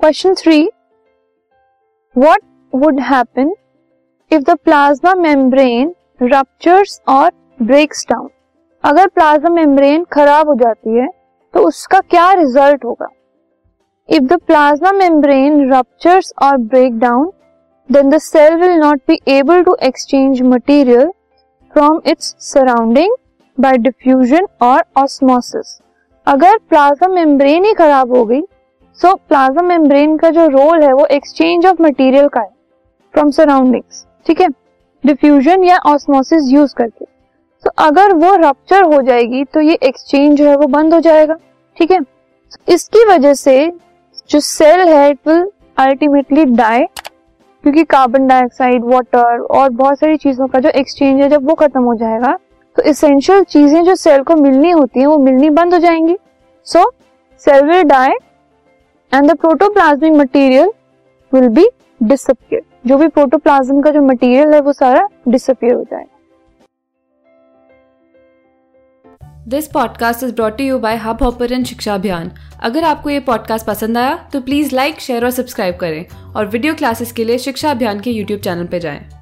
Question three what would happen if the plasma membrane ruptures और breaks down अगर plasma membrane खराब हो जाती है तो उसका क्या रिज़ल्ट होगा? If the plasma membrane ruptures और break down then the cell will not be able to exchange material from its surrounding by diffusion और ऑस्मोसिस अगर प्लाज्मा मेम्ब्रेन ही खराब हो गई सो प्लाज्मा मेम्ब्रेन का जो रोल है, वो एक्सचेंज ऑफ़ मटेरियल का है फ्रॉम सराउंडिंग्स ठीक है? डिफ्यूजन या ऑस्मोसिस यूज़ करके। तो अगर वो रप्चर हो जाएगी तो ये एक्सचेंज जो है, वो बंद हो जाएगा, ठीक है? इसकी वजह से जो सेल है इट विल अल्टीमेटली डाई क्योंकि कार्बन डाइऑक्साइड वाटर और बहुत सारी चीज़ों का जो एक्सचेंज है, जब वो खत्म हो जाएगा तो इसेंशियल चीज़ें जो सेल को मिलनी होती हैं, वो मिलनी बंद हो जाएँगी। So cell will die and the protoplasmic material will be disappear जो भी प्रोटोप्लाज्म का जो मटेरियल है, वो सारा डिसअपियर हो जाएगा। This podcast is brought you by Hubhopper Shiksha Abhiyan अगर आपको ये पॉडकास्ट पसंद आया तो प्लीज़ लाइक शेयर और सब्सक्राइब करें। और वीडियो क्लासेस के लिए शिक्षा अभियान के यूट्यूब चैनल पर जाएँ।